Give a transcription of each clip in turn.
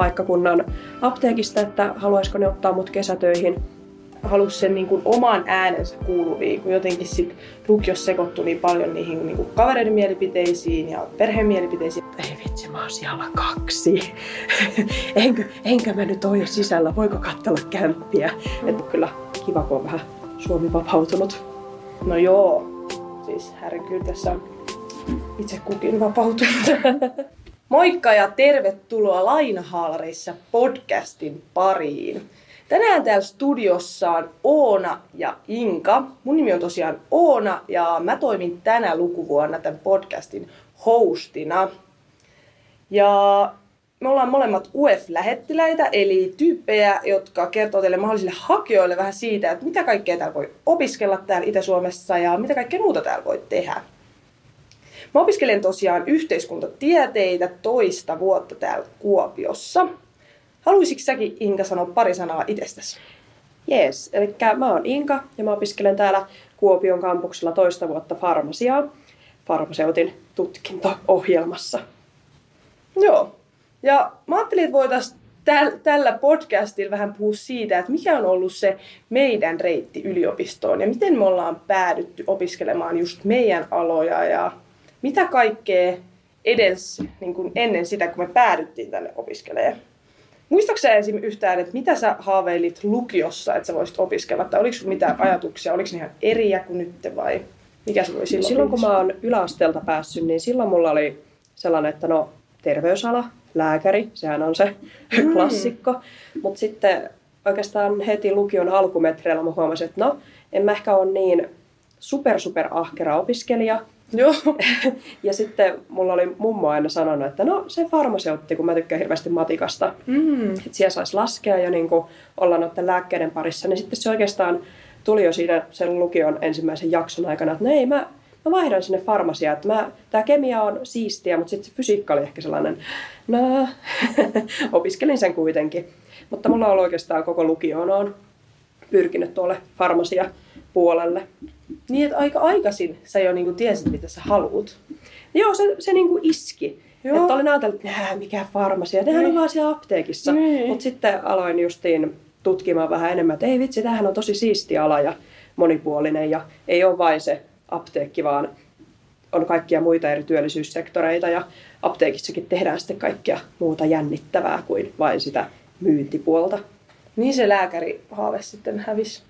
paikkakunnan apteekista, että haluaisiko ne ottaa mut kesätöihin. Halusi sen niin kuin oman äänensä kuuluviin, kun jotenkin sit lukiossa sekoittui niin paljon niihin niin kuin kavereiden mielipiteisiin ja perheen mielipiteisiin. Ei vitsi, mä oon siellä kaksi. enkö, enkä mä nyt ole sisällä, voiko katsella kämppiä? Mm. Että kyllä kiva, kun on vähän Suomi vapautunut. No joo, siis kyllä tässä itse kukin vapautunut. Moikka ja tervetuloa Lainahaalareissa podcastin pariin. Tänään täällä studiossa on Oona ja Inka. Mun nimi on tosiaan Oona ja mä toimin tänä lukuvuonna tämän podcastin hostina. Ja me ollaan molemmat UF-lähettiläitä, eli tyyppejä, jotka kertoo teille mahdollisille hakijoille vähän siitä, että mitä kaikkea täällä voi opiskella täällä Itä-Suomessa ja mitä kaikkea muuta täällä voi tehdä. Mä opiskelen tosiaan yhteiskuntatieteitä toista vuotta täällä Kuopiossa. Haluaisitko säkin, Inka, sanoa pari sanaa itsestäsi? Jees, eli mä oon Inka ja mä opiskelen täällä Kuopion kampuksella toista vuotta farmasiaa farmaseutin tutkinto-ohjelmassa. Joo, ja mä ajattelin, että voitaisiin täl, tällä podcastilla vähän puhua siitä, että mikä on ollut se meidän reitti yliopistoon ja miten me ollaan päädytty opiskelemaan just meidän aloja ja mitä kaikkea edes niin kuin ennen sitä, kun me päädyttiin tänne opiskelemaan. Muistatko sä esim. yhtään, että mitä sä haaveilit lukiossa, että sä voisit opiskella? Tai oliko sulla mitään ajatuksia? Oliko ne ihan eriä kuin nyt vai mikä se oli silloin? Silloin kun mä oon yläasteelta päässyt, niin silloin mulla oli sellainen, että no terveysala, lääkäri, sehän on se mm. klassikko. Mutta sitten oikeastaan heti lukion alkumetreillä mä huomasin, että no, en mä ehkä ole niin super super ahkera opiskelija. Joo. ja sitten mulla oli mummo aina sanonut, että no se farmaseutti, kun mä tykkään hirveästi matikasta. Mm. Että siellä saisi laskea ja niin olla noiden lääkkeiden parissa. Niin sitten se oikeastaan tuli jo siinä sen lukion ensimmäisen jakson aikana, että no ei, mä mä vaihdan sinne farmasiaan, että mä, tää kemia on siistiä, mutta sitten se fysiikka oli ehkä sellainen, no, opiskelin sen kuitenkin. Mutta mulla on oikeastaan koko lukioon on pyrkinyt tuolle farmasia puolelle. Niin, että aika aikaisin sä jo niinku tiesit, mitä sä haluut. Joo, se, se niinku iski. Joo. Että olin ajatellut, että mikä farmasia, nehän on niin. vaan siellä apteekissa. Niin. Mutta sitten aloin justiin tutkimaan vähän enemmän, että ei vitsi, tämähän on tosi siisti ala ja monipuolinen ja ei ole vain se apteekki, vaan on kaikkia muita eri työllisyyssektoreita ja apteekissakin tehdään sitten kaikkea muuta jännittävää kuin vain sitä myyntipuolta. Niin se lääkärihaave sitten hävisi?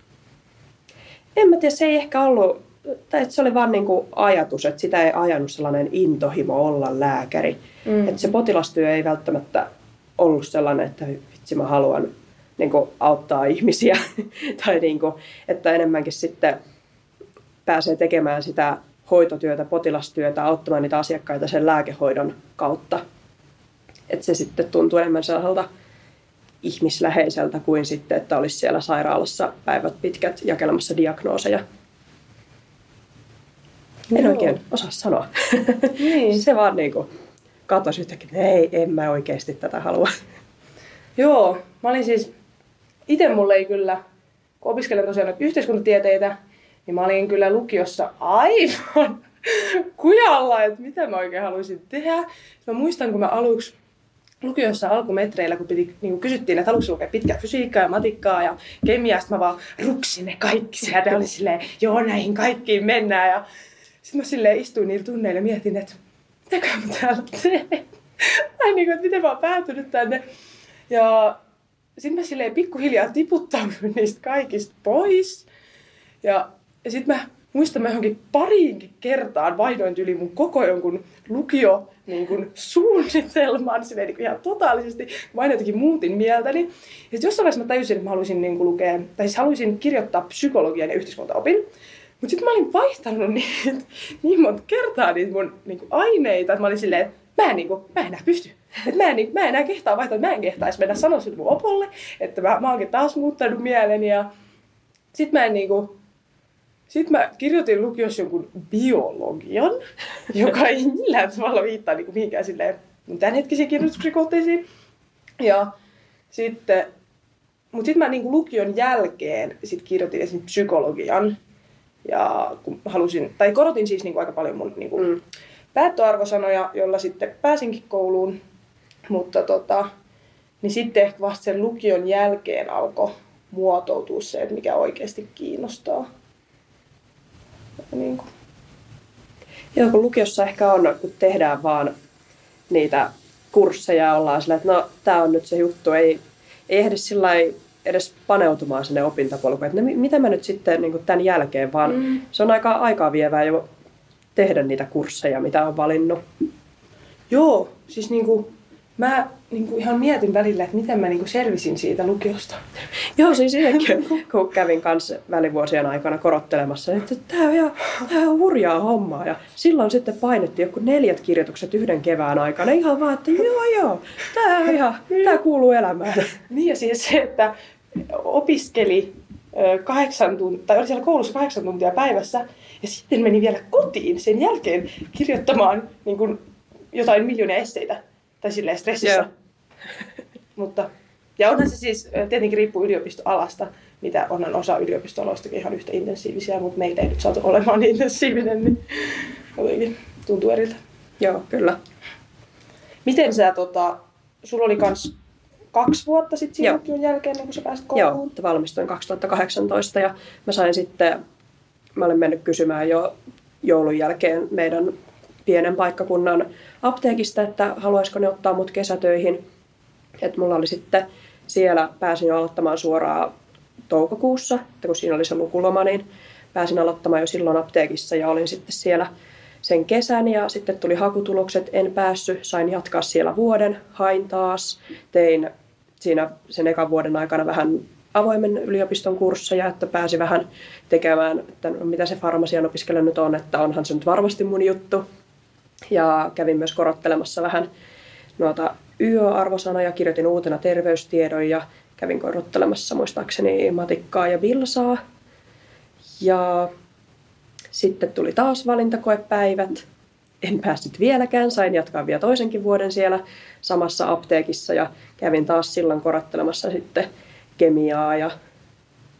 En mä tiedä, se ei ehkä ollut, tai se oli vaan niin kuin ajatus, että sitä ei ajanut sellainen intohimo olla lääkäri. Mm. Että se potilastyö ei välttämättä ollut sellainen, että vitsi mä haluan niin kuin auttaa ihmisiä. tai niin kuin, että enemmänkin sitten pääsee tekemään sitä hoitotyötä, potilastyötä, auttamaan niitä asiakkaita sen lääkehoidon kautta. Että se sitten tuntuu enemmän sellaiselta ihmisläheiseltä kuin sitten, että olisi siellä sairaalassa päivät pitkät jakelemassa diagnooseja. En Joo. oikein osaa sanoa. Niin. se vaan niin kuin katosi yhtäkkiä, että ei, en mä oikeasti tätä halua. Joo, mä olin siis, itse mulle ei kyllä, kun opiskelen tosiaan yhteiskuntatieteitä, niin mä olin kyllä lukiossa aivan kujalla, että mitä mä oikein haluaisin tehdä. Mä muistan, kun mä aluksi lukiossa alkumetreillä, kun piti, niin kun kysyttiin, että haluatko lukea pitkää fysiikkaa ja matikkaa ja kemiaa, mä vaan ruksin ne kaikki sieltä. oli silleen, joo näihin kaikkiin mennään. Ja sitten mä silleen istuin niillä tunneilla ja mietin, että mitä mä täällä teen. tai niin kuin, että miten mä oon päätynyt tänne. Ja sitten mä silleen pikkuhiljaa tiputtauduin niistä kaikista pois. Ja ja sitten mä muistan, mä johonkin pariinkin kertaan vaihdoin yli mun koko jonkun lukio niin kuin suunnitelman silleen niin kuin ihan totaalisesti. Mä aina jotenkin muutin mieltäni. Ja jossain vaiheessa mä tajusin, että mä haluaisin niin kuin lukea, tai siis haluaisin kirjoittaa psykologian ja yhteiskuntaopin. Mutta sitten mä olin vaihtanut niitä niin monta kertaa niitä mun niin kuin aineita, että mä olin silleen, että mä en, niin kuin, mä en enää pysty. Että mä en, niin, mä en enää kehtaa vaihtaa, että mä en kehtaisi mennä sanoa mun opolle, että mä, mä oonkin taas muuttanut mieleni. Ja sitten mä en niin kuin, sitten mä kirjoitin lukiossa jonkun biologian, joka ei millään tavalla viittaa niin mihinkään silleen mun tämänhetkisiin kirjoituksen kohteisiin. Ja sitten, mutta sitten mä niin kuin lukion jälkeen sit kirjoitin esimerkiksi psykologian. Ja kun halusin, tai korotin siis niin kuin aika paljon mun niin kuin mm. päättöarvosanoja, jolla sitten pääsinkin kouluun. Mutta tota, niin sitten ehkä vasta sen lukion jälkeen alkoi muotoutua se, että mikä oikeasti kiinnostaa. Niin kuin. Joo, kun lukiossa ehkä on, kun tehdään vaan niitä kursseja ollaan sillä, että no tämä on nyt se juttu, ei, ei ehdi sillä edes paneutumaan sinne opintopolkuun, että ne, mitä mä nyt sitten niin tämän jälkeen, vaan mm. se on aika aikaa vievää jo tehdä niitä kursseja, mitä on valinnut. Joo, siis niin kuin, mä niin kuin ihan mietin välillä, että miten mä niin kuin selvisin siitä lukiosta. Joo, siis itsekin, kun kävin kanssa välivuosien aikana korottelemassa, että tämä on ihan, tämä on hurjaa hommaa. Ja silloin sitten painettiin joku neljät kirjoitukset yhden kevään aikana. Ihan vaan, että joo joo, tämä, on ihan, tämä kuuluu elämään. Niin ja siis se, että opiskeli kahdeksan tuntia, tai oli siellä koulussa kahdeksan tuntia päivässä, ja sitten meni vielä kotiin sen jälkeen kirjoittamaan niin kuin, jotain miljoonia esteitä. Tai silleen stressissä. Yeah. Mutta, ja onhan se siis, tietenkin riippuu yliopistoalasta, mitä onhan osa yliopistoaloistakin ihan yhtä intensiivisiä, mutta meitä ei nyt saatu olemaan niin intensiivinen, niin jotenkin tuntuu eriltä. Joo, kyllä. Miten sä, tota, sulla oli kans kaksi vuotta sitten siinä lukion jälkeen, kun sä pääsit kouluun? Joo, valmistuin 2018 ja mä sain sitten, mä olen mennyt kysymään jo joulun jälkeen meidän pienen paikkakunnan apteekista, että haluaisiko ne ottaa mut kesätöihin. Että mulla oli sitten siellä, pääsin jo aloittamaan suoraan toukokuussa, että kun siinä oli se lukuloma, niin pääsin aloittamaan jo silloin apteekissa ja olin sitten siellä sen kesän ja sitten tuli hakutulokset, en päässyt, sain jatkaa siellä vuoden, hain taas, tein siinä sen ekan vuoden aikana vähän avoimen yliopiston kursseja, että pääsi vähän tekemään, että mitä se farmasian opiskelu nyt on, että onhan se nyt varmasti mun juttu. Ja kävin myös korottelemassa vähän noita YÖ-arvosanoja, kirjoitin uutena terveystiedon ja kävin korottelemassa muistaakseni matikkaa ja bilsaa. Ja sitten tuli taas valintakoepäivät. En päässyt vieläkään, sain jatkaa vielä toisenkin vuoden siellä samassa apteekissa ja kävin taas silloin korottelemassa sitten kemiaa ja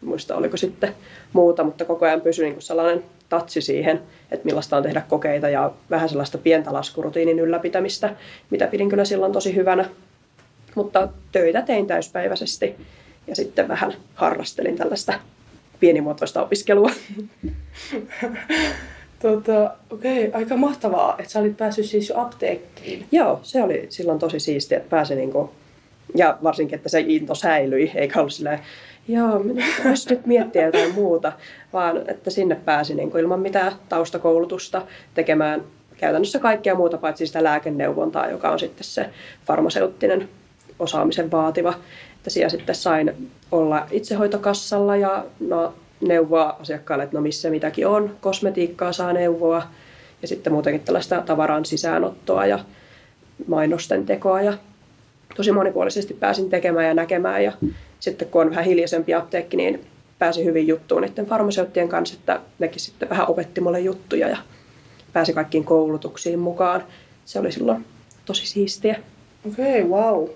muista oliko sitten muuta, mutta koko ajan pysyi niin sellainen tatsi siihen, että millaista on tehdä kokeita ja vähän sellaista pientä laskurutiinin ylläpitämistä, mitä pidin kyllä silloin tosi hyvänä. Mutta töitä tein täyspäiväisesti ja sitten vähän harrastelin tällaista pienimuotoista opiskelua. Tota, okei, okay, aika mahtavaa, että sä olit päässyt siis jo apteekkiin. Joo, se oli silloin tosi siistiä, että pääsin niinku, ja varsinkin, että se into säilyi, eikä ollut silleen, joo, voisi nyt miettiä jotain muuta, vaan että sinne pääsi niin kuin ilman mitään taustakoulutusta tekemään käytännössä kaikkea muuta paitsi sitä lääkeneuvontaa, joka on sitten se farmaseuttinen osaamisen vaativa. Että siellä sitten sain olla itsehoitokassalla ja no, neuvoa asiakkaille, että no missä mitäkin on. Kosmetiikkaa saa neuvoa ja sitten muutenkin tällaista tavaran sisäänottoa ja mainosten tekoa ja tosi monipuolisesti pääsin tekemään ja näkemään ja sitten kun on vähän hiljaisempi apteekki, niin pääsi hyvin juttuun niiden farmaseuttien kanssa, että nekin sitten vähän opetti mulle juttuja ja pääsi kaikkiin koulutuksiin mukaan. Se oli silloin tosi siistiä. Okei, okay, wow.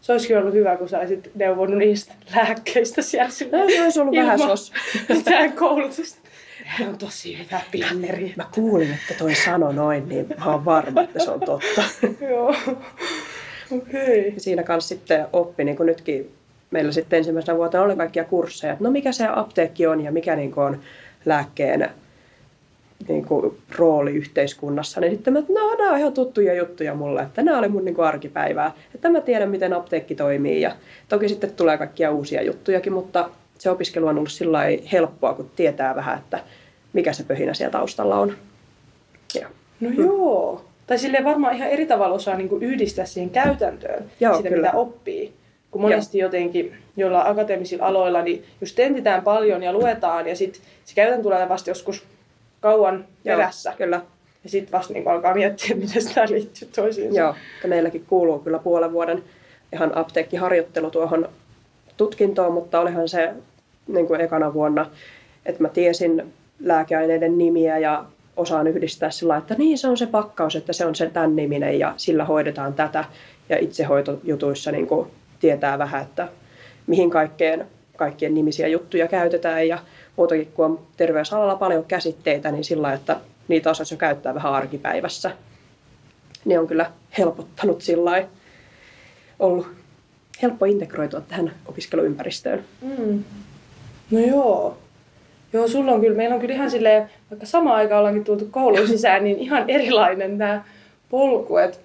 Se olisikin ollut hyvä, kun sä olisit neuvonut niistä lääkkeistä siellä. No, se olisi ollut vähän sos. Mitään koulutusta. Hän on tosi hyvä pinneri. Mä kuulin, että toi sano noin, niin mä oon varma, että se on totta. Joo. Okei. Okay. Siinä kanssa sitten oppi, niin kuin nytkin meillä sitten ensimmäisenä vuotena oli kaikkia kursseja, että no mikä se apteekki on ja mikä niin on lääkkeen niin kuin, rooli yhteiskunnassa, niin sitten mä, että no nämä on ihan tuttuja juttuja mulle, että nämä oli mun niin kuin, arkipäivää, että mä tiedän miten apteekki toimii ja toki sitten tulee kaikkia uusia juttujakin, mutta se opiskelu on ollut sillä helppoa, kun tietää vähän, että mikä se pöhinä siellä taustalla on. Ja. No hmm. joo. Tai sille varmaan ihan eri tavalla osaa niin yhdistää siihen käytäntöön joo, sitä, kyllä. mitä oppii. Kun monesti Joo. jotenkin joilla akateemisilla aloilla, niin just tentitään paljon ja luetaan ja sitten se käytän tulee vasta joskus kauan Joo, perässä. Kyllä. Ja sitten vasta niin alkaa miettiä, miten tämä liittyy toisiinsa. Joo, ja meilläkin kuuluu kyllä puolen vuoden ihan apteekkiharjoittelu tuohon tutkintoon, mutta olihan se niin kuin ekana vuonna, että mä tiesin lääkeaineiden nimiä ja osaan yhdistää sillä että niin se on se pakkaus, että se on se tämän niminen ja sillä hoidetaan tätä. Ja itsehoitojutuissa niin kuin tietää vähän, että mihin kaikkeen kaikkien nimisiä juttuja käytetään ja muutakin kun on terveysalalla paljon käsitteitä, niin sillä että niitä osaisi jo käyttää vähän arkipäivässä, niin on kyllä helpottanut sillä ollut helppo integroitua tähän opiskeluympäristöön. Mm. No joo. Joo, sulla on kyllä, meillä on kyllä ihan silleen, vaikka sama aika ollaankin tultu kouluun sisään, niin ihan erilainen tämä polku. Et,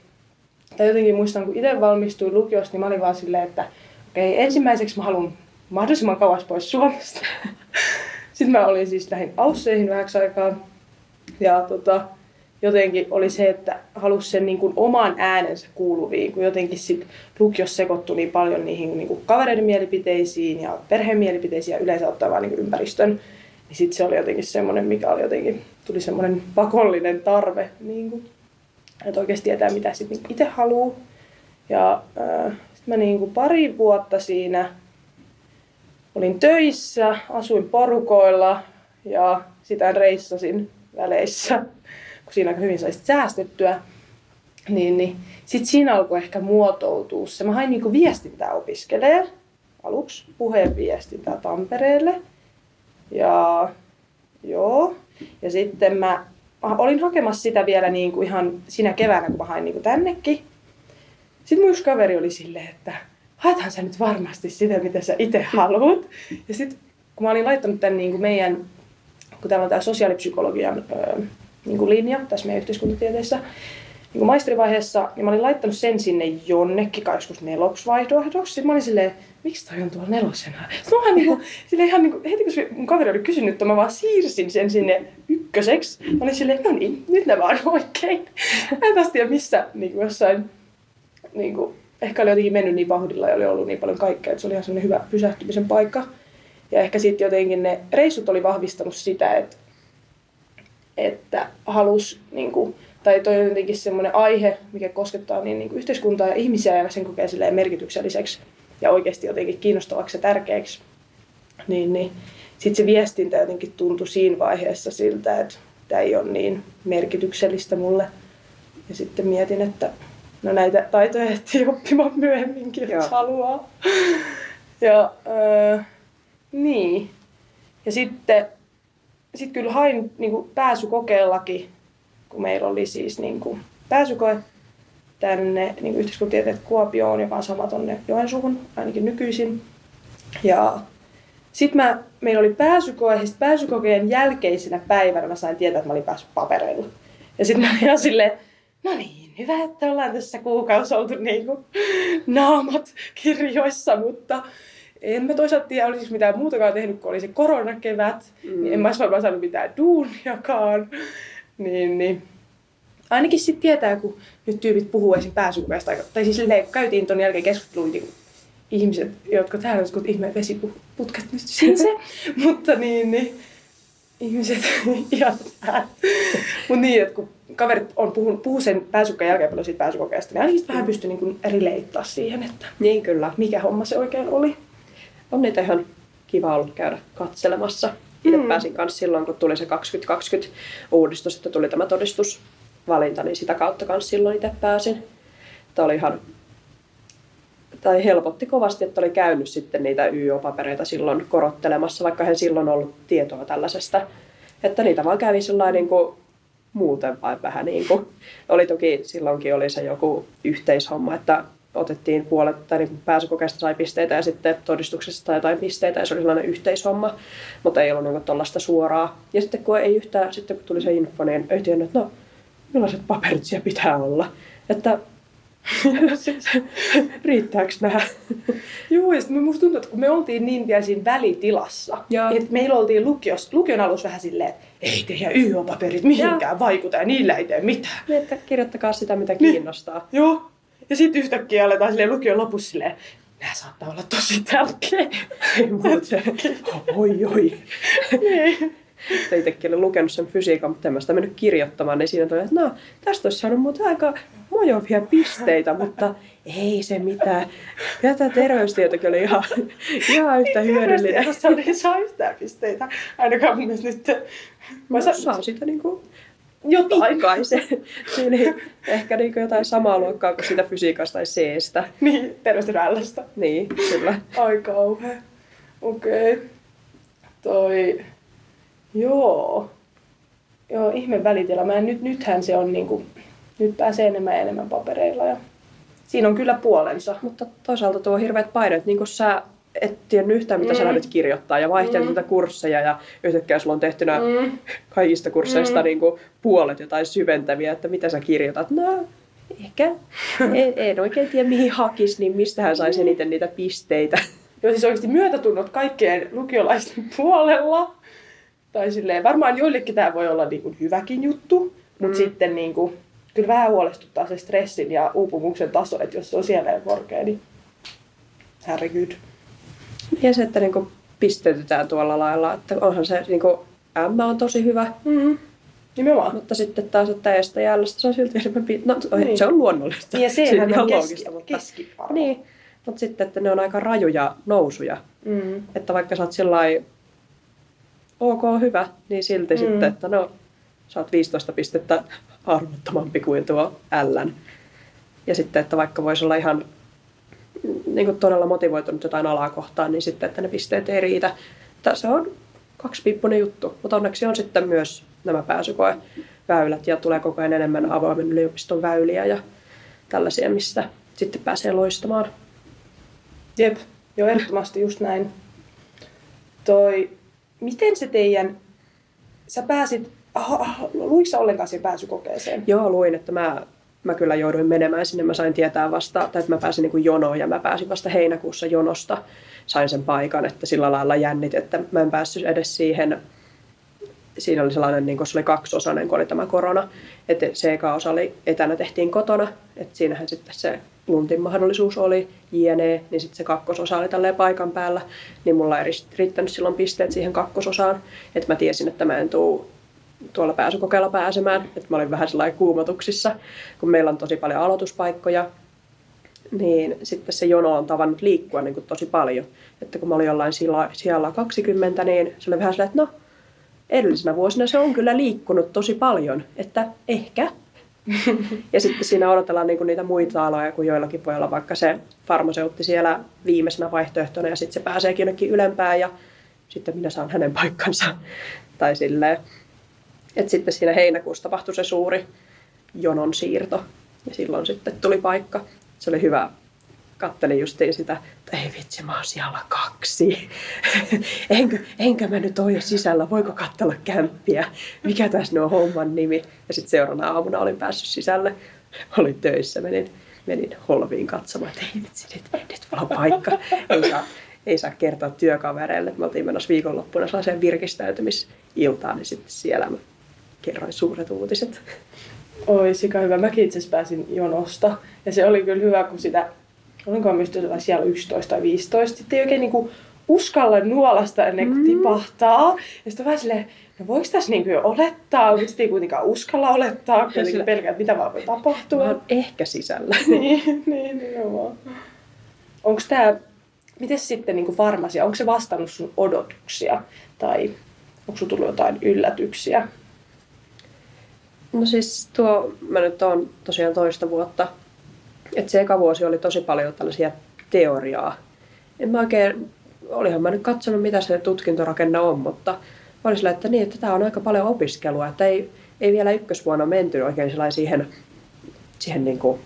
tai jotenkin muistan, kun itse valmistuin lukiosta, niin mä olin vaan silleen, että okei, ensimmäiseksi mä haluan mahdollisimman kauas pois Suomesta. Sitten mä olin siis lähin Ausseihin vähäksi aikaa. Ja tota, jotenkin oli se, että halusi sen niin kuin oman äänensä kuuluviin, kun jotenkin sit lukiossa sekoittui niin paljon niihin niin kuin kavereiden mielipiteisiin ja perheen mielipiteisiin ja yleensä ottaa vaan niin ympäristön. Niin sitten se oli jotenkin semmoinen, mikä oli jotenkin, tuli semmoinen pakollinen tarve, niin kuin, että oikeasti tietää, mitä sitten niin itse haluaa. Ja äh, sitten mä niin kuin pari vuotta siinä olin töissä, asuin porukoilla ja sitä reissasin väleissä, kun siinä hyvin saisi säästettyä. Niin, niin sitten siinä alkoi ehkä muotoutua se. Mä hain niinku viestintää opiskelee aluksi puheenviestintää Tampereelle. Ja joo. Ja sitten mä, mä olin hakemassa sitä vielä niinku ihan siinä keväänä, kun mä hain niinku tännekin. Sitten mun kaveri oli silleen, että haethan sä nyt varmasti sitä, mitä sä itse haluat. Ja sitten kun mä olin laittanut tämän niin kuin meidän, kun täällä on tämä sosiaalipsykologian öö, niin kuin linja tässä meidän yhteiskuntatieteessä, niin kuin maisterivaiheessa, niin mä olin laittanut sen sinne jonnekin, kai joskus nelosvaihdoehdoksi. Sitten mä olin silleen, miksi toi on tuolla nelosena? Sitten mä niin kuin, sille ihan niin kuin, heti kun mun kaveri oli kysynyt, että mä vaan siirsin sen sinne ykköseksi. Mä olin silleen, no niin, nyt nämä on oikein. Mä en taas tiedä missä niin kuin jossain niin kuin, ehkä oli jotenkin mennyt niin vauhdilla ja oli ollut niin paljon kaikkea, että se oli ihan sellainen hyvä pysähtymisen paikka. Ja ehkä sitten jotenkin ne reissut oli vahvistanut sitä, että, että halus, niin kuin, tai toi on jotenkin semmoinen aihe, mikä koskettaa niin, niin yhteiskuntaa ja ihmisiä ja sen kokee merkitykselliseksi ja oikeasti jotenkin kiinnostavaksi ja tärkeäksi. Niin, niin sitten se viestintä jotenkin tuntui siinä vaiheessa siltä, että tämä ei ole niin merkityksellistä mulle. Ja sitten mietin, että no näitä taitoja ehtii oppimaan myöhemminkin, jos haluaa. Ja öö, niin. Ja sitten sit kyllä hain niin kuin pääsykokeillakin, kun meillä oli siis niin kuin pääsykoe tänne niin yhteiskuntatieteet Kuopioon, joka on sama tonne Joensuuhun, ainakin nykyisin. Ja sitten meillä oli pääsykoe, ja pääsykokeen jälkeisenä päivänä mä sain tietää, että mä olin päässyt papereilla. Ja sitten mä olin ihan silleen, no niin, hyvä, että ollaan tässä kuukausi oltu niin kuin naamat kirjoissa, mutta en mä toisaalta tiedä, olisiko mitään muutakaan tehnyt, kun oli se koronakevät, mm. niin en mä olisi varmaan saanut mitään duuniakaan. Niin, niin. Ainakin sitten tietää, kun nyt tyypit puhuu esim. pääsykokeesta, tai siis silleen, kun käytiin ton jälkeen keskusteluun, niin ihmiset, jotka täällä on ihme vesiputket nyt siis se, mutta niin, niin ihmiset ihan Mutta niin, että kun kaverit on puhunut, puhu sen pääsykän jälkeen paljon siitä pääsykokeesta, niin ainakin vähän pystyy niin rileittaa siihen, että niin kyllä. mikä homma se oikein oli. On niitä ihan kiva ollut käydä katselemassa. Itse mm. pääsin kanssa silloin, kun tuli se 2020 uudistus, että tuli tämä todistusvalinta, niin sitä kautta kanssa silloin itse pääsin. Tämä oli ihan tai helpotti kovasti, että oli käynyt sitten niitä YO-papereita silloin korottelemassa, vaikka he silloin ollut tietoa tällaisesta. Että niitä vaan kävi sellainen niin kuin muuten vain vähän niin kuin. Oli toki silloinkin oli se joku yhteishomma, että otettiin puolet tai niin pääsykokeesta sai pisteitä ja sitten todistuksesta tai jotain pisteitä ja se oli sellainen yhteishomma, mutta ei ollut niin tuollaista suoraa. Ja sitten kun ei yhtään, sitten kun tuli se info, niin ei tiennyt, että no millaiset paperit siellä pitää olla. Että Riittääkö nämä? Joo, ja sitten musta tuntuu, että kun me oltiin niin vielä siinä välitilassa, että meillä oltiin lukios, lukion alussa vähän silleen, että ei teidän YO-paperit mihinkään ja. vaikuta ja niillä ei tee mitään. Niin, että kirjoittakaa sitä, mitä niin. kiinnostaa. Joo. Ja sitten yhtäkkiä aletaan silleen lukion lopussa silleen, nämä saattaa olla tosi tärkeä. oi, oi. niin itsekin olen lukenut sen fysiikan, mutta en mä sitä mennyt kirjoittamaan, niin siinä tuli, että no, tästä olisi saanut muuta aika mojovia pisteitä, mutta ei se mitään. Ja tämä terveystietokin oli ihan, ihan yhtä hyödyllinen. Terveystietossa ei saa yhtään pisteitä, ainakaan mun mielestä nyt. Mä no, saa sitä niinku jotain. Pikkaisen. niin, ehkä niin jotain samaa luokkaa kuin sitä fysiikasta tai C-stä. Niin, terveystiedon Niin, kyllä. Ai kauhea. Okei. Okay. Toi... Joo. Joo, ihme välitila. Mä en, nyt, nythän se on niinku, nyt pääsee enemmän ja enemmän papereilla ja siinä on kyllä puolensa. Mutta toisaalta tuo hirveät paineet, niin kuin sä et tiedä yhtään, mitä mm. sä lähdet kirjoittaa ja vaihtelet mm. kursseja ja yhtäkkiä sulla on tehtynä mm. kaikista kursseista mm. niin kuin puolet jotain syventäviä, että mitä sä kirjoitat. No, ehkä en, en oikein tiedä mihin hakis, niin mistä hän saisi eniten niitä pisteitä. Joo, siis oikeasti myötätunnot kaikkien lukiolaisten puolella. Tai silleen, varmaan joillekin tämä voi olla niin kuin hyväkin juttu, mutta mm. sitten niin kuin, kyllä vähän huolestuttaa se stressin ja uupumuksen taso, että jos se on siellä korkea, niin herregud. Ja se, että niin pisteytetään tuolla lailla, että onhan se niin kuin, M on tosi hyvä. Mm-hmm. Nimenomaan. Mutta sitten taas, että eestä jäljestä se on silti enemmän, no niin. se on luonnollista. Ja sehän on keski, mutta... keskiarvo. Niin, mutta sitten, että ne on aika rajuja nousuja. Mm. Että vaikka sä oot sillä ok hyvä, niin silti mm. sitten, että no sä oot 15 pistettä arvottomampi kuin tuo L. Ja sitten, että vaikka voisi olla ihan niin kuin todella motivoitunut jotain alaa kohtaan, niin sitten, että ne pisteet ei riitä. Tässä on kaksipippunen juttu, mutta onneksi on sitten myös nämä pääsykoeväylät ja tulee koko ajan enemmän avoimen yliopiston väyliä ja tällaisia, mistä sitten pääsee loistamaan. Jep, jo ehdottomasti just näin. Toi, miten se teidän, sä pääsit, luiksa ollenkaan siihen pääsykokeeseen? Joo, luin, että mä mä kyllä jouduin menemään sinne. Mä sain tietää vasta, tai että mä pääsin niin kuin jonoon ja mä pääsin vasta heinäkuussa jonosta. Sain sen paikan, että sillä lailla jännit, että mä en päässyt edes siihen. Siinä oli sellainen, niin kuin se oli kaksiosainen, kun oli tämä korona. Että se eka osa oli etänä tehtiin kotona. Että siinähän sitten se luntin mahdollisuus oli, jne, niin sitten se kakkososa oli tälleen paikan päällä, niin mulla ei riittänyt silloin pisteet siihen kakkososaan, että mä tiesin, että mä en tuu tuolla pääsykokeella pääsemään. Että mä olin vähän sellainen kuumotuksissa, kun meillä on tosi paljon aloituspaikkoja, niin sitten se jono on tavannut liikkua niin kuin tosi paljon. Että kun mä olin jollain siellä 20, niin se oli vähän sellainen, että no, edellisenä vuosina se on kyllä liikkunut tosi paljon, että ehkä. ja sitten siinä odotellaan niinku niitä muita aloja, kun joillakin voi olla vaikka se farmaseutti siellä viimeisenä vaihtoehtona ja sitten se pääseekin jonnekin ylempään ja sitten minä saan hänen paikkansa. tai silleen. Et sitten siinä heinäkuussa tapahtui se suuri jonon siirto ja silloin sitten tuli paikka. Se oli hyvä. Kattelin justiin sitä, että ei vitsi, mä oon siellä kaksi. enkä, enkä mä nyt ole sisällä, voiko katsella kämppiä? Mikä tässä on homman nimi? Ja sitten seuraavana aamuna olin päässyt sisälle. Olin töissä, menin, menin holviin katsomaan, että ei vitsi, nyt, nyt vaan paikka. Ei saa, ei saa kertoa työkavereille. Me oltiin menossa viikonloppuna sellaiseen virkistäytymisiltaan, niin sitten siellä mä kerroin suuret uutiset. Oi, sika hyvä. Mäkin itse pääsin jonosta. Ja se oli kyllä hyvä, kun sitä, olinko myös siellä 11 tai 15, sitten ei oikein niinku uskalla nuolasta ennen kuin mm. tipahtaa. Ja sitten vähän silleen, no voiko tässä niinku jo olettaa, mutta sitten ei kuitenkaan uskalla olettaa, kun sillä... pelkää, että mitä vaan voi tapahtua. Mä ehkä sisällä. niin, niin, nimenomaan. Onko tämä, miten sitten niinku farmasia, onko se vastannut sun odotuksia? Tai onko sulla tullut jotain yllätyksiä? No siis tuo, mä nyt oon tosiaan toista vuotta, että se eka vuosi oli tosi paljon tällaisia teoriaa. En mä oikein, olihan mä nyt katsonut mitä se tutkintorakenne on, mutta oli sillä, että niin, että tämä on aika paljon opiskelua, että ei, ei vielä ykkösvuonna menty oikein siihen, siihen niin kuin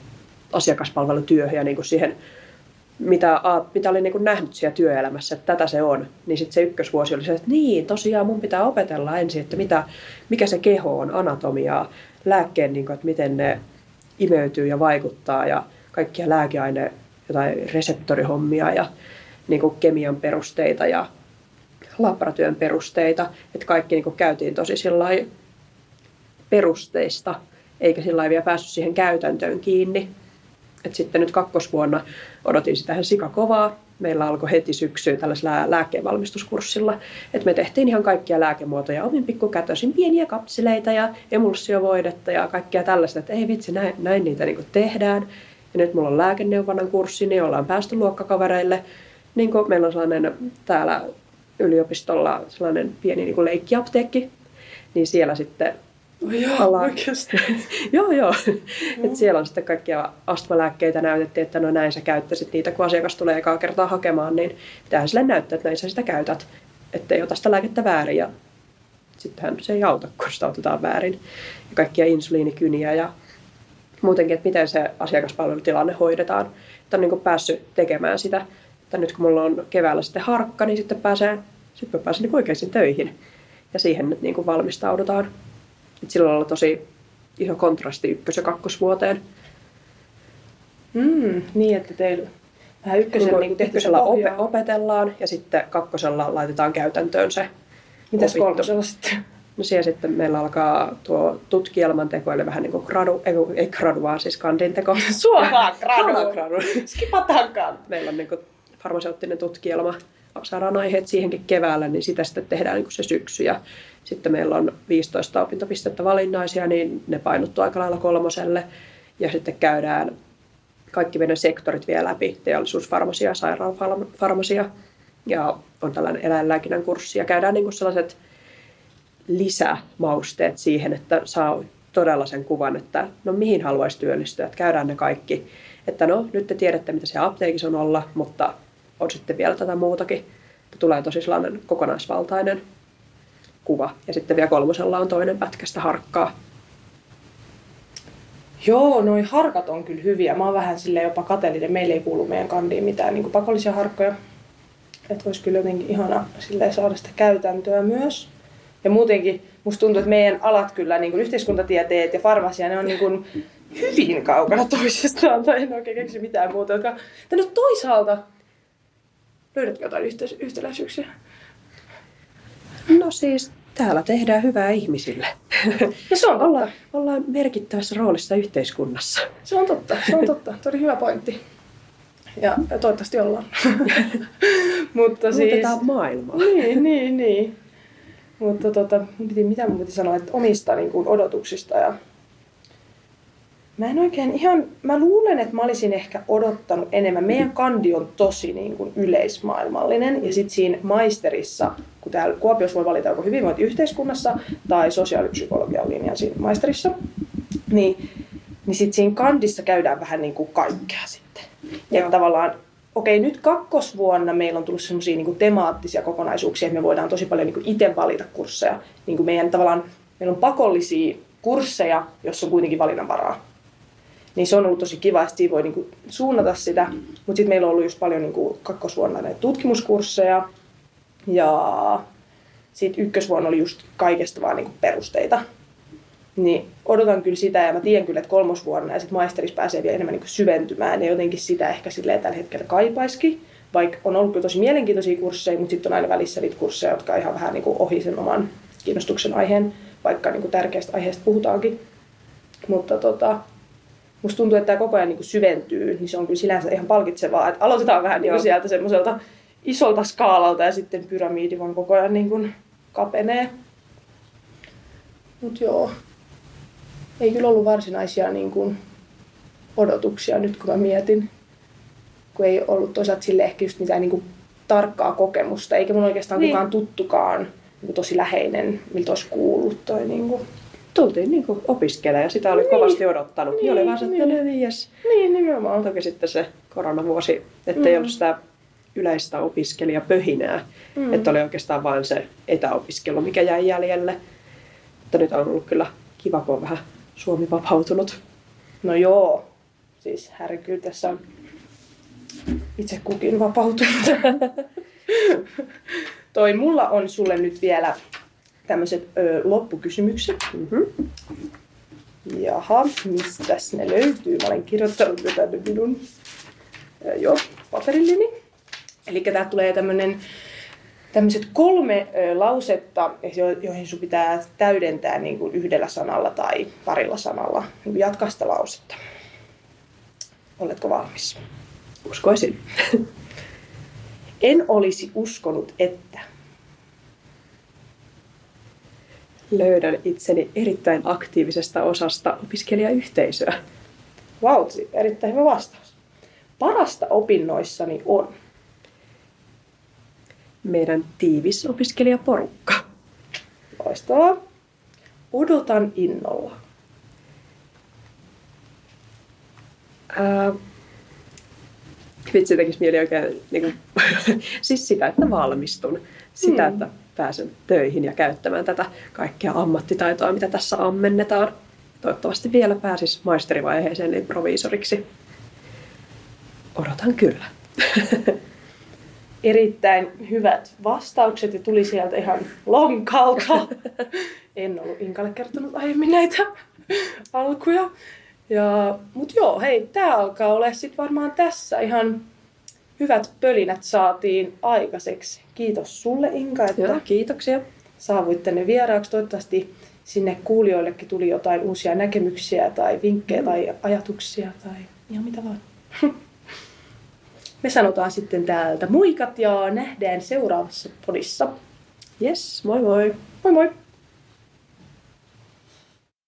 asiakaspalvelutyöhön ja niin kuin siihen mitä, mitä olin niin nähnyt siellä työelämässä, että tätä se on, niin sitten se ykkösvuosi oli se, että niin, tosiaan mun pitää opetella ensin, että mitä, mikä se keho on, anatomiaa, lääkkeen, niin kuin, että miten ne imeytyy ja vaikuttaa ja kaikkia lääkeaine, jotain reseptorihommia ja niin kuin kemian perusteita ja labratyön perusteita, että kaikki niin kuin käytiin tosi perusteista, eikä sillä vielä päässyt siihen käytäntöön kiinni. Et sitten nyt kakkosvuonna odotin sitä ihan sikakovaa. Meillä alkoi heti syksyyn tällaisella lääkevalmistuskurssilla, että me tehtiin ihan kaikkia lääkemuotoja omin pikkukätösin, pieniä kapseleita ja emulsiovoidetta ja kaikkia tällaista, että ei vitsi, näin, näin niitä niin tehdään. Ja nyt mulla on lääkeneuvonnan kurssi, niin ollaan päästy luokkakavereille. Niin kuin meillä on sellainen täällä yliopistolla sellainen pieni niin kuin leikkiapteekki, niin siellä sitten Oh joo, oikeasti. joo, joo. Et siellä on sitten kaikkia astmalääkkeitä näytettiin, että no näin sä käyttäisit niitä, kun asiakas tulee ekaa kertaa hakemaan, niin pitää sille näyttää, että näin sä sitä käytät, ettei ota sitä lääkettä väärin. Ja sittenhän se ei auta, kun sitä otetaan väärin. Ja kaikkia insuliinikyniä ja muutenkin, että miten se asiakaspalvelutilanne hoidetaan. Että on niin kuin päässyt tekemään sitä. Että nyt kun mulla on keväällä sitten harkka, niin sitten pääsee, sitten pääsee niin oikeisiin töihin. Ja siihen nyt niin kuin valmistaudutaan. Et silloin on tosi iso kontrasti ykkös- ja kakkosvuoteen. Mm, niin, että teillä vähän ykkösellä, niin niin ykkösellä ope- opetellaan ja sitten kakkosella laitetaan käytäntöön se Mitäs kolmosella sitten? No siellä sitten meillä alkaa tuo tutkielman teko, eli vähän niin kuin gradu, ei, ei gradu, vaan siis kandin teko. Suoraan gradu. Suoraan gradu. Skipataan Meillä on niin kuin farmaseuttinen tutkielma, saadaan aiheet siihenkin keväällä, niin sitä sitten tehdään niin kuin se syksy. Ja sitten meillä on 15 opintopistettä valinnaisia, niin ne painottuu aika lailla kolmoselle. Ja sitten käydään kaikki meidän sektorit vielä läpi, teollisuusfarmasia, sairaanfarmasia ja on tällainen eläinlääkinnän kurssi. Ja käydään niin kuin sellaiset lisämausteet siihen, että saa todella sen kuvan, että no mihin haluaisi työllistyä, että käydään ne kaikki. Että no nyt te tiedätte, mitä se apteekissa on olla, mutta on sitten vielä tätä muutakin. Että tulee tosi sellainen kokonaisvaltainen kuva. Ja sitten vielä kolmosella on toinen pätkästä harkkaa. Joo, noin harkat on kyllä hyviä. Mä oon vähän sille jopa kateellinen. Meillä ei kuulu meidän kandiin mitään niin pakollisia harkkoja. Että olisi kyllä jotenkin ihana saada sitä käytäntöä myös. Ja muutenkin musta tuntuu, että meidän alat kyllä, niin kuin yhteiskuntatieteet ja farmasia, ne on niin kuin hyvin kaukana toisistaan, tai en oikein keksi mitään muuta. Jotka... Tänne toisaalta, löydätkö jotain yhteis- yhtäläisyyksiä? No siis täällä tehdään hyvää ihmisille. Ja se on totta. ollaan, ollaan merkittävässä roolissa yhteiskunnassa. Se on totta, se on totta. Tuo oli hyvä pointti. Ja toivottavasti ollaan. Mutta siis... Muutetaan maailmaa. Niin, niin, niin. Mutta tota, piti, mitä mun piti sanoa, että omista niin kuin, odotuksista ja Mä en oikein ihan, mä luulen, että mä olisin ehkä odottanut enemmän. Meidän kandi on tosi niin kuin yleismaailmallinen ja sitten siinä maisterissa, kun täällä Kuopiossa voi valita joko hyvinvointiyhteiskunnassa tai sosiaalipsykologian linjan siinä maisterissa, niin, niin sitten siinä kandissa käydään vähän niin kuin kaikkea sitten. Ja tavallaan okei, nyt kakkosvuonna meillä on tullut semmoisia niin temaattisia kokonaisuuksia, että me voidaan tosi paljon niin itse valita kursseja. Niin kuin meidän tavallaan, meillä on pakollisia kursseja, jossa on kuitenkin valinnanvaraa. Niin se on ollut tosi kiva, että siinä voi niin kuin suunnata sitä. Mutta sitten meillä on ollut just paljon niin kuin kakkosvuonna näitä tutkimuskursseja. Ja sitten ykkösvuonna oli just kaikesta vaan niin kuin perusteita. Niin odotan kyllä sitä ja mä tiedän kyllä, että kolmosvuonna ja sitten maisterissa pääsee vielä enemmän niin syventymään ja jotenkin sitä ehkä silleen tällä hetkellä kaipaiskin. Vaikka on ollut kyllä tosi mielenkiintoisia kursseja, mutta sitten on aina välissä niitä kursseja, jotka on ihan vähän niin kuin ohi sen oman kiinnostuksen aiheen, vaikka niin kuin tärkeästä aiheesta puhutaankin. Mutta tota, musta tuntuu, että tämä koko ajan niin kuin syventyy, niin se on kyllä sinänsä ihan palkitsevaa. Että aloitetaan vähän niin kuin sieltä semmoiselta isolta skaalalta ja sitten pyramiidi vaan koko ajan niin kuin kapenee. Mutta joo, ei kyllä ollut varsinaisia niin kuin, odotuksia nyt kun mä mietin. Kun ei ollut toisaalta sille ehkä just mitään niin kuin, tarkkaa kokemusta, eikä mun oikeastaan niin. kukaan tuttukaan niin kuin, tosi läheinen, miltä olisi kuullut toi niin kuin, tultiin niin kuin opiskelemaan ja sitä oli niin. kovasti odottanut. Niin, oli vaan se, että niin. niin, yes. niin nimenomaan. Toki sitten se koronavuosi, ettei mm. ollut sitä yleistä opiskelijapöhinää. Mm. Että oli oikeastaan vain se etäopiskelu, mikä jäi jäljelle. Mutta nyt on ollut kyllä kiva, kun on vähän Suomi vapautunut. No joo, siis härkyy tässä on itse kukin vapautunut. Toi mulla on sulle nyt vielä tämmöiset loppukysymykset. Mm-hmm. Jaha, mistä ne löytyy? Mä olen kirjoittanut jo tänne minun ö, jo, paperillini. Eli tää tulee tämmönen tämmöiset kolme lausetta, jo, joihin sun pitää täydentää niin kuin yhdellä sanalla tai parilla sanalla. Niin jatka sitä lausetta. Oletko valmis? Uskoisin. en olisi uskonut, että löydän itseni erittäin aktiivisesta osasta opiskelijayhteisöä. Vau, erittäin hyvä vastaus. Parasta opinnoissani on? Meidän tiivis opiskelijaporukka. Loistavaa. Odotan innolla. Ää, vitsi tekisi mieli oikein, niin kuin, siis sitä, että valmistun. Sitä, mm. että pääsen töihin ja käyttämään tätä kaikkea ammattitaitoa, mitä tässä ammennetaan. toivottavasti vielä pääsis maisterivaiheeseen eli proviisoriksi. Odotan kyllä. Erittäin hyvät vastaukset ja tuli sieltä ihan lonkalta. En ollut Inkalle kertonut aiemmin näitä alkuja. Ja, mut joo, hei, tää alkaa olla sitten varmaan tässä ihan hyvät pölinät saatiin aikaiseksi. Kiitos sulle Inka, että Joo, kiitoksia. saavuit tänne vieraaksi. Toivottavasti sinne kuulijoillekin tuli jotain uusia näkemyksiä tai vinkkejä mm. tai ajatuksia tai ihan mitä vaan. Me sanotaan sitten täältä muikat ja nähdään seuraavassa podissa. Yes, moi moi. Moi moi!